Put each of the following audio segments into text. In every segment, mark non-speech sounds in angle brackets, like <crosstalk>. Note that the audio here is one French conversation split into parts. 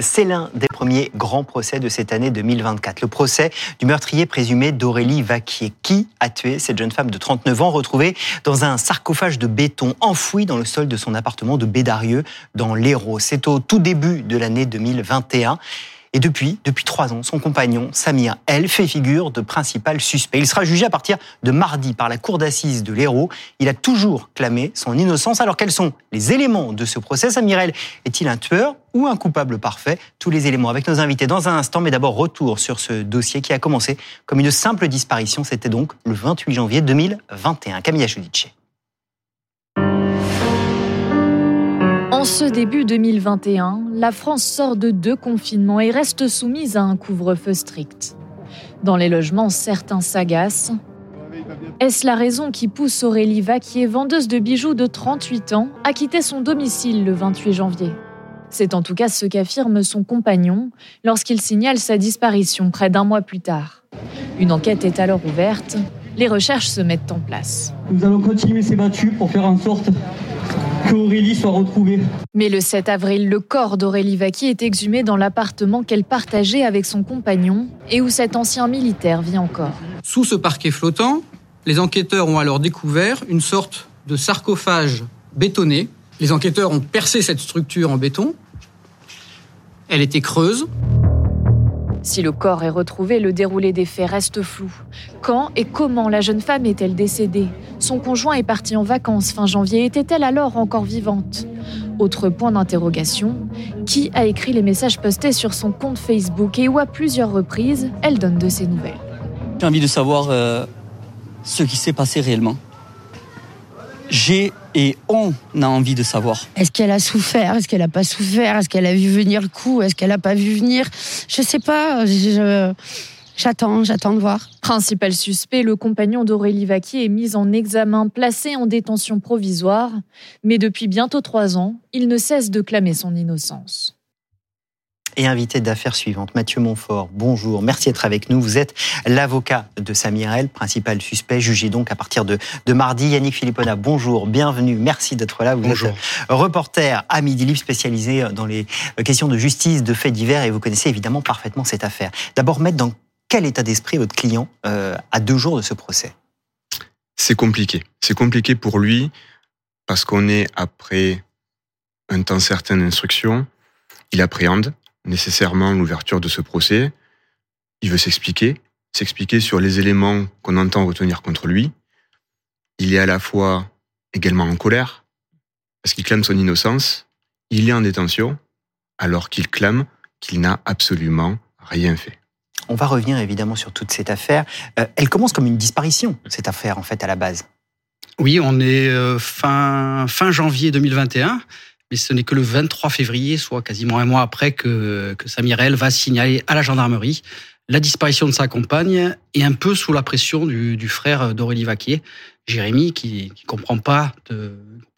C'est l'un des premiers grands procès de cette année 2024. Le procès du meurtrier présumé d'Aurélie Vaquier, qui a tué cette jeune femme de 39 ans retrouvée dans un sarcophage de béton enfoui dans le sol de son appartement de Bédarieux dans l'Hérault. C'est au tout début de l'année 2021. Et depuis, depuis trois ans, son compagnon, Samir, elle, fait figure de principal suspect. Il sera jugé à partir de mardi par la cour d'assises de l'Hérault. Il a toujours clamé son innocence. Alors quels sont les éléments de ce procès? Samir, elle, est-il un tueur ou un coupable parfait? Tous les éléments avec nos invités dans un instant, mais d'abord retour sur ce dossier qui a commencé comme une simple disparition. C'était donc le 28 janvier 2021. Camilla Giudice. Ce début 2021, la France sort de deux confinements et reste soumise à un couvre-feu strict. Dans les logements, certains s'agacent. Est-ce la raison qui pousse Aurélie Vaquier, vendeuse de bijoux de 38 ans, à quitter son domicile le 28 janvier? C'est en tout cas ce qu'affirme son compagnon lorsqu'il signale sa disparition près d'un mois plus tard. Une enquête est alors ouverte. Les recherches se mettent en place. Nous allons continuer ces battues pour faire en sorte qu'Aurélie soit retrouvée. Mais le 7 avril, le corps d'Aurélie Vaquier est exhumé dans l'appartement qu'elle partageait avec son compagnon et où cet ancien militaire vit encore. Sous ce parquet flottant, les enquêteurs ont alors découvert une sorte de sarcophage bétonné. Les enquêteurs ont percé cette structure en béton. Elle était creuse. Si le corps est retrouvé, le déroulé des faits reste flou. Quand et comment la jeune femme est-elle décédée? Son conjoint est parti en vacances fin janvier. Était-elle alors encore vivante? Autre point d'interrogation, qui a écrit les messages postés sur son compte Facebook et où à plusieurs reprises, elle donne de ses nouvelles J'ai envie de savoir euh, ce qui s'est passé réellement. J'ai et on a envie de savoir. Est-ce qu'elle a souffert? Est-ce qu'elle n'a pas souffert? Est-ce qu'elle a vu venir le coup? Est-ce qu'elle n'a pas vu venir? Je sais pas. J'attends, j'attends de voir. Principal suspect, le compagnon d'Aurélie Vaquier est mis en examen, placé en détention provisoire. Mais depuis bientôt trois ans, il ne cesse de clamer son innocence et invité d'affaires suivantes. Mathieu Montfort, bonjour, merci d'être avec nous. Vous êtes l'avocat de Samirel, principal suspect, jugé donc à partir de, de mardi. Yannick Philippona, bonjour, bienvenue, merci d'être là. Vous bonjour. êtes reporter à Midi Libre, spécialisé dans les questions de justice, de faits divers, et vous connaissez évidemment parfaitement cette affaire. D'abord, mettre dans quel état d'esprit votre client euh, à deux jours de ce procès? C'est compliqué. C'est compliqué pour lui parce qu'on est après un temps certain d'instruction. Il appréhende, nécessairement l'ouverture de ce procès. Il veut s'expliquer, s'expliquer sur les éléments qu'on entend retenir contre lui. Il est à la fois également en colère, parce qu'il clame son innocence. Il est en détention, alors qu'il clame qu'il n'a absolument rien fait. On va revenir évidemment sur toute cette affaire. Euh, elle commence comme une disparition, cette affaire, en fait, à la base. Oui, on est euh, fin, fin janvier 2021 mais ce n'est que le 23 février, soit quasiment un mois après, que, que Samirel va signaler à la gendarmerie la disparition de sa compagne et un peu sous la pression du, frère d'Aurélie Vaquier, Jérémy, qui ne comprend pas,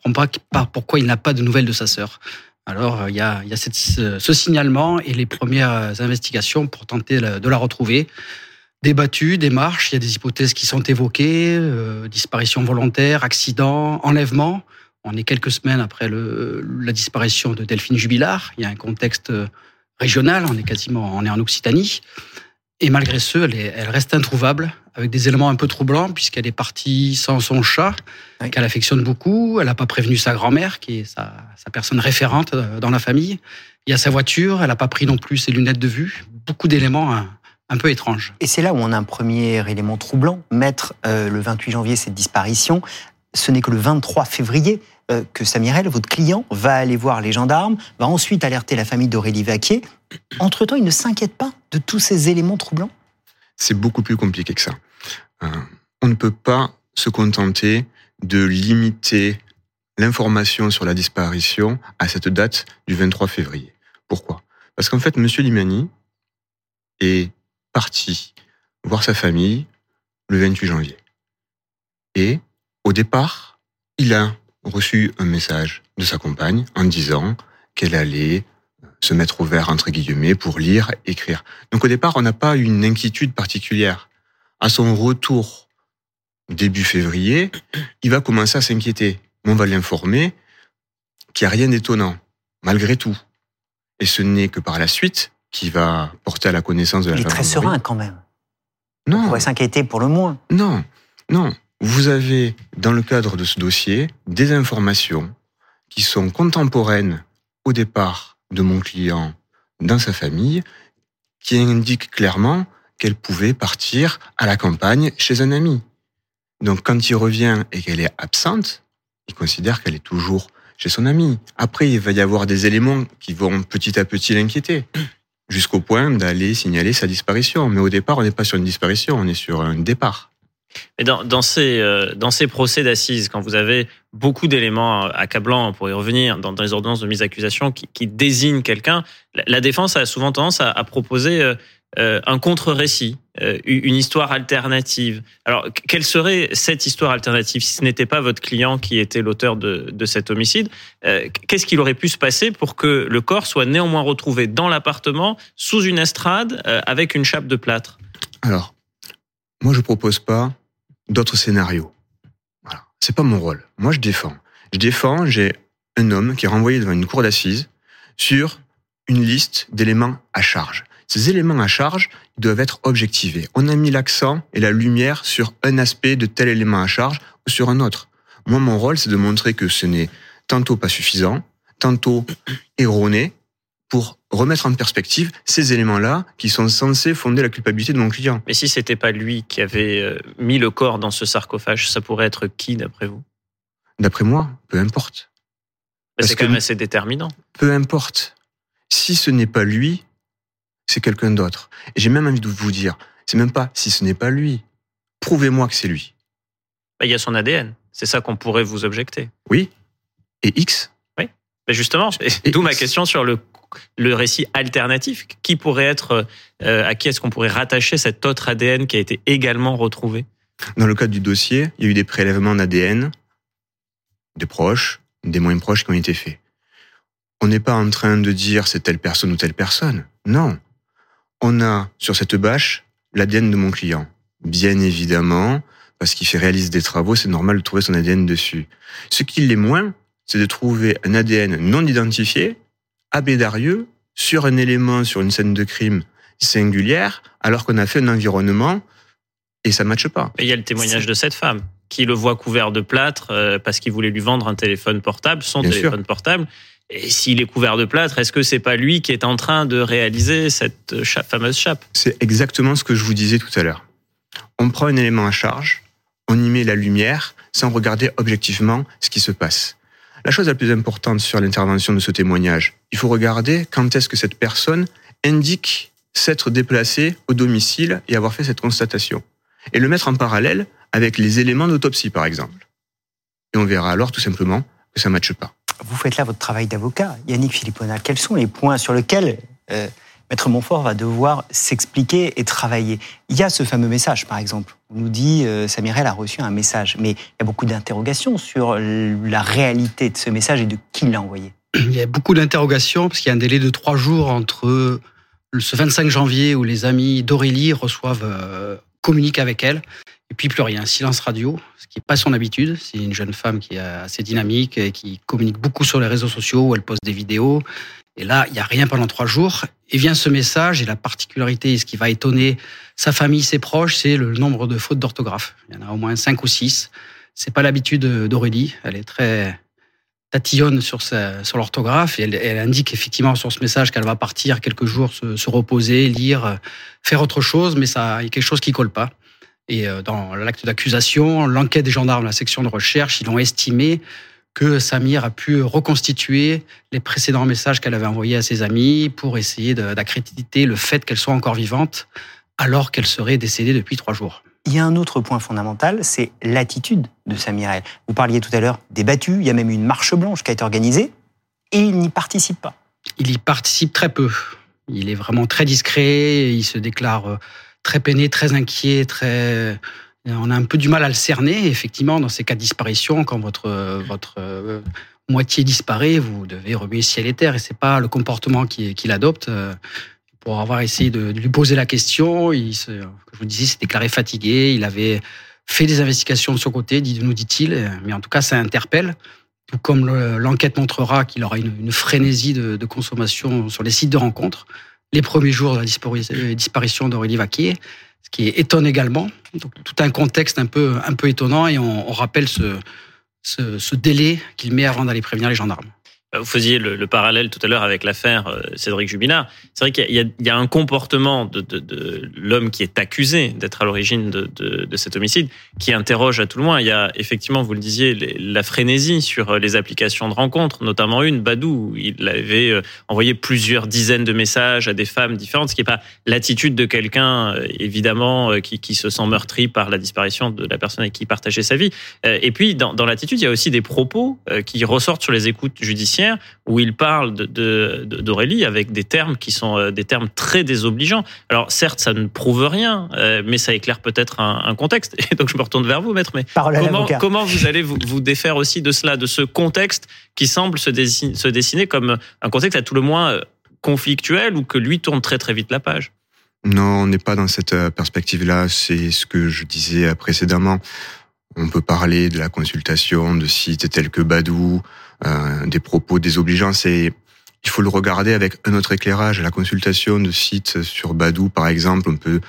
comprend pas pourquoi il n'a pas de nouvelles de sa sœur. Alors il y a, ce signalement et les premières investigations pour tenter de la retrouver. Des démarches, il y a des hypothèses qui sont évoquées, euh, disparition volontaire, accident, enlèvement. On est quelques semaines après le, la disparition de Delphine Jubilard. Il y a un contexte euh, régional. On est quasiment, on est en Occitanie. Et malgré ce, elle, elle reste introuvable, avec des éléments un peu troublants, puisqu'elle est partie sans son chat, qu'elle affectionne beaucoup. Elle n'a pas prévenu sa grand-mère, qui est sa, sa, personne référente euh, dans la famille. Il y a sa voiture, elle n'a pas pris non plus ses lunettes de vue. Beaucoup d'éléments un, un, peu étranges. Et c'est là où on a un premier élément troublant. Mettre euh, le 28 janvier cette disparition, ce n'est que le 23 février que Samirel, votre client, va aller voir les gendarmes, va ensuite alerter la famille d'Aurélie Vaquier. Entre-temps, il ne s'inquiète pas de tous ces éléments troublants? C'est beaucoup plus compliqué que ça. Euh, on ne peut pas se contenter de limiter l'information sur la disparition à cette date du 23 février. Pourquoi? Parce qu'en fait, M. Limani est parti voir sa famille le 28 janvier. Et au départ, il a reçu un message de sa compagne en disant qu'elle allait se mettre au vert, entre guillemets, pour lire, écrire. Donc au départ, on n'a pas eu une inquiétude particulière. À son retour, début février, il va commencer à s'inquiéter. On va l'informer qu'il n'y a rien d'étonnant, malgré tout. Et ce n'est que par la suite qui va porter à la connaissance de la Il est très serein quand même. On pourrait s'inquiéter pour le moins. non, non. Vous avez, dans le cadre de ce dossier, des informations qui sont contemporaines au départ de mon client dans sa famille, qui indiquent clairement qu'elle pouvait partir à la campagne chez un ami. Donc quand il revient et qu'elle est absente, il considère qu'elle est toujours chez son ami. Après, il va y avoir des éléments qui vont petit à petit l'inquiéter, jusqu'au point d'aller signaler sa disparition. Mais au départ, on n'est pas sur une disparition, on est sur un départ. Mais dans, ces, euh, dans ces procès d'assises, quand vous avez beaucoup d'éléments accablants, pour y revenir, dans, dans les ordonnances de mise d'accusation qui, qui désignent quelqu'un, la, défense a souvent tendance à, proposer euh, euh, un contre-récit, une histoire alternative. Alors, quelle serait cette histoire alternative si ce n'était pas votre client qui était l'auteur de, cet homicide Qu'est-ce qu'il aurait pu se passer pour que le corps soit néanmoins retrouvé dans l'appartement, sous une estrade, avec une chape de plâtre? Alors, moi, je propose pas d'autres scénarios. Voilà. C'est pas mon rôle. Moi, je défends. Je défends, j'ai un homme qui est renvoyé devant une cour d'assises sur une liste d'éléments à charge. Ces éléments à charge doivent être objectivés. On a mis l'accent et la lumière sur un aspect de tel élément à charge ou sur un autre. Moi, mon rôle, c'est de montrer que ce n'est tantôt pas suffisant, tantôt <coughs> erroné, pour remettre en perspective ces éléments-là qui sont censés fonder la culpabilité de mon client. Mais si c'était pas lui qui avait euh, mis le corps dans ce sarcophage, ça pourrait être qui d'après vous? D'après moi, peu importe. C'est quand même assez déterminant. Peu importe. Si ce n'est pas lui, c'est quelqu'un d'autre. Et j'ai même envie de vous dire, c'est même pas si ce n'est pas lui. Prouvez-moi que c'est lui. Il y a son ADN. C'est ça qu'on pourrait vous objecter. Oui. Et X Oui. Mais justement, d'où ma question sur le, le récit alternatif. Qui pourrait être, euh, à qui est-ce qu'on pourrait rattacher cet autre ADN qui a été également retrouvé? Dans le cadre du dossier, il y a eu des prélèvements d'ADN, des proches, des moins proches qui ont été faits. On n'est pas en train de dire c'est telle personne ou telle personne. Non. On a sur cette bâche l'ADN de mon client. Bien évidemment, parce qu'il fait réalise des travaux, c'est normal de trouver son ADN dessus. Ce qui l'est moins, c'est de trouver un ADN non identifié, à Bédarieux, sur un élément, sur une scène de crime singulière, alors qu'on a fait un environnement et ça ne matche pas. Et il y a le témoignage de cette femme qui le voit couvert de plâtre euh, parce qu'il voulait lui vendre un téléphone portable, son Bien téléphone sûr. portable. Et s'il est couvert de plâtre, est-ce que c'est pas lui qui est en train de réaliser cette chape, fameuse chape? C'est exactement ce que je vous disais tout à l'heure. On prend un élément à charge, on y met la lumière sans regarder objectivement ce qui se passe. La chose la plus importante sur l'intervention de ce témoignage, il faut regarder quand est-ce que cette personne indique s'être déplacée au domicile et avoir fait cette constatation. Et le mettre en parallèle avec les éléments d'autopsie, par exemple. Et on verra alors tout simplement que ça ne matche pas. Vous faites là votre travail d'avocat. Yannick Philippona, quels sont les points sur lesquels euh, Maître Montfort va devoir s'expliquer et travailler Il y a ce fameux message, par exemple. On nous dit euh, Samirel a reçu un message, mais il y a beaucoup d'interrogations sur la réalité de ce message et de qui l'a envoyé. Il y a beaucoup d'interrogations parce qu'il y a un délai de trois jours entre ce 25 janvier où les amis d'Aurélie reçoivent, euh, communiquent avec elle, et puis plus rien, silence radio, ce qui n'est pas son habitude. C'est une jeune femme qui est assez dynamique et qui communique beaucoup sur les réseaux sociaux, où elle poste des vidéos. Et là, il n'y a rien pendant trois jours. Et vient ce message, et la particularité, ce qui va étonner sa famille, ses proches, c'est le nombre de fautes d'orthographe. Il y en a au moins cinq ou six. C'est pas l'habitude d'Aurélie. Elle est très tatillonne sur, sur l'orthographe et elle, elle, indique effectivement sur ce message qu'elle va partir quelques jours se, se, reposer, lire, faire autre chose, mais ça, il y a quelque chose qui colle pas. Et euh, dans l'acte d'accusation, l'enquête des gendarmes, la section de recherche, ils ont estimé que Samir a pu reconstituer les précédents messages qu'elle avait envoyés à ses amis pour essayer d'accréditer le fait qu'elle soit encore vivante alors qu'elle serait décédée depuis trois jours. Il y a un autre point fondamental, c'est l'attitude de Samirel. Vous parliez tout à l'heure des battus, il y a même une marche blanche qui a été organisée et il n'y participe pas. Il y participe très peu. Il est vraiment très discret, il se déclare très peiné, très inquiet, très on a un peu du mal à le cerner, effectivement, dans ces cas de disparition, quand votre, votre euh, moitié disparaît, vous devez remuer ciel et terre, et c'est pas le comportement qu'il qu adopte. Pour avoir essayé de, de, lui poser la question, il je vous disais, s'est déclaré fatigué, il avait fait des investigations de son côté, nous dit-il, mais en tout cas, ça interpelle. Tout comme l'enquête montrera qu'il aura une, frénésie de, consommation sur les sites de rencontres. Les premiers jours de la disparition d'Aurélie Vaquier, ce qui étonne également. Donc, tout un contexte un peu, un peu étonnant et on, rappelle ce, ce délai qu'il met avant d'aller prévenir les gendarmes. Vous faisiez le, parallèle tout à l'heure avec l'affaire euh, Cédric Jubilard. C'est vrai qu'il y, a un comportement de, l'homme qui est accusé d'être à l'origine de, cet homicide qui interroge à tout le moins. Il y a effectivement, vous le disiez, la frénésie sur les applications de rencontres, notamment une, Badou. Où il avait euh, envoyé plusieurs dizaines de messages à des femmes différentes, ce qui n'est pas l'attitude de quelqu'un, euh, évidemment, qui, se sent meurtri par la disparition de la personne avec qui il partageait sa vie. Et puis, dans l'attitude, il y a aussi des propos qui ressortent sur les écoutes judiciaires où il parle d'Aurélie de, avec des termes qui sont euh, des termes très désobligeants. Alors certes, ça ne prouve rien, euh, mais ça éclaire peut-être un, contexte. <laughs> Et donc je me retourne vers vous, maître. Mais comment, comment vous allez vous, vous, défaire aussi de cela, de ce contexte qui semble se dessiner, se dessiner comme un contexte à tout le moins euh, conflictuel ou que lui tourne très très vite la page? Non, on n'est pas dans cette perspective-là. C'est ce que je disais précédemment. On peut parler de la consultation de sites tels que Badou, euh, des propos désobligeants. C'est il faut le regarder avec un autre éclairage. La consultation de sites sur Badou, par exemple, on peut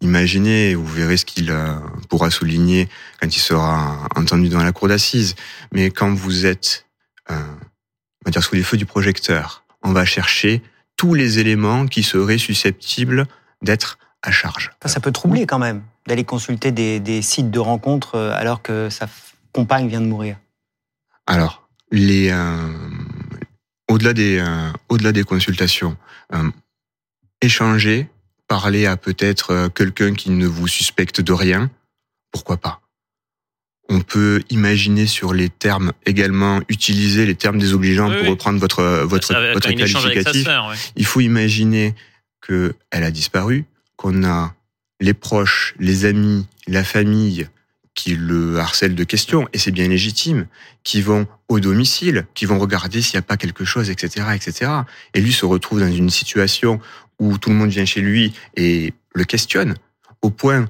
imaginer, vous verrez ce qu'il euh, pourra souligner quand il sera entendu dans la cour d'assises. Mais quand vous êtes, euh, on va dire, sous les feux du projecteur, on va chercher tous les éléments qui seraient susceptibles d'être à charge. Ça, peut troubler quand même d'aller consulter des, des, sites de rencontres alors que sa compagne vient de mourir. Alors, les euh, au-delà des euh, au-delà des consultations, échanger, parler à peut-être quelqu'un qui ne vous suspecte de rien, pourquoi pas? On peut imaginer sur les termes également utiliser les termes désobligeants pour reprendre votre votre votre qualificatif. Il faut imaginer que elle a disparu, qu'on a les proches, les amis, la famille qui le harcèlent de questions, et c'est bien légitime, qui vont au domicile, qui vont regarder s'il n'y a pas quelque chose, etc., etc. Et lui se retrouve dans une situation où tout le monde vient chez lui et le questionne, au point,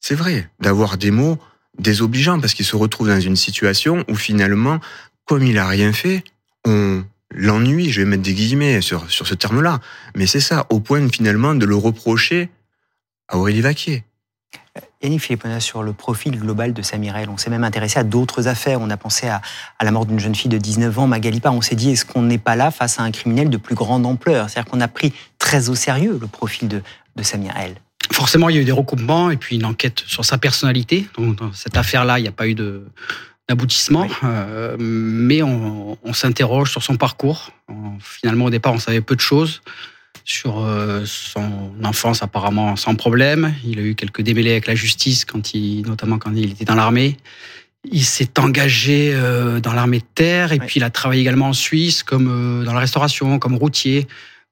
c'est vrai, d'avoir des mots désobligeants, parce qu'il se retrouve dans une situation où finalement, comme il a rien fait, on l'ennuie, je vais mettre des guillemets sur, sur ce terme-là, mais c'est ça, au point finalement de le reprocher à Aurélie Vaquier. Yannick Philippona, sur le profil global de Samirel, on s'est même intéressé à d'autres affaires. On a pensé à, la mort d'une jeune fille de 19 ans, Magalipa. On s'est dit, est-ce qu'on n'est pas là face à un criminel de plus grande ampleur? C'est-à-dire qu'on a pris très au sérieux le profil de, de Samirel. Forcément, il y a eu des recoupements et puis une enquête sur sa personnalité. Donc, dans cette affaire-là, il n'y a pas eu d'aboutissement, euh, mais on, on s'interroge sur son parcours. Finalement, au départ, on savait peu de choses sur euh, son enfance apparemment sans problème. Il a eu quelques démêlés avec la justice, quand il, notamment quand il était dans l'armée. Il s'est engagé euh, dans l'armée de terre et puis il a travaillé également en Suisse comme euh, dans la restauration, comme routier,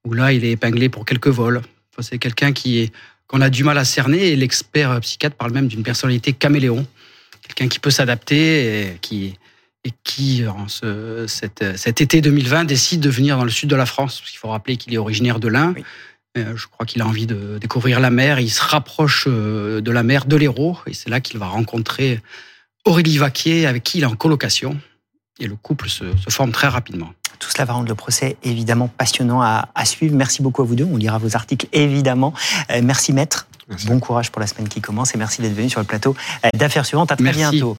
où là il est épinglé pour quelques vols. c'est quelqu'un qui est qu'on a du mal à cerner et l'expert psychiatre parle même d'une personnalité caméléon, quelqu'un qui peut s'adapter et qui et qui, en ce, cet, été 2020, décide de venir dans le sud de la France. Parce qu'il faut rappeler qu'il est originaire de l'Ain. Euh, je crois qu'il a envie de découvrir la mer. Il se rapproche euh, de la mer de l'Hérault. Et c'est là qu'il va rencontrer Aurélie Vaquier, avec qui il est en colocation. Et le couple se, forme très rapidement. Tout cela va rendre le procès évidemment passionnant à, à, suivre. Merci beaucoup à vous deux. On lira vos articles évidemment. Euh, merci maître. Bon courage pour la semaine qui commence et merci d'être venu sur le plateau d'affaires suivantes. À très bientôt.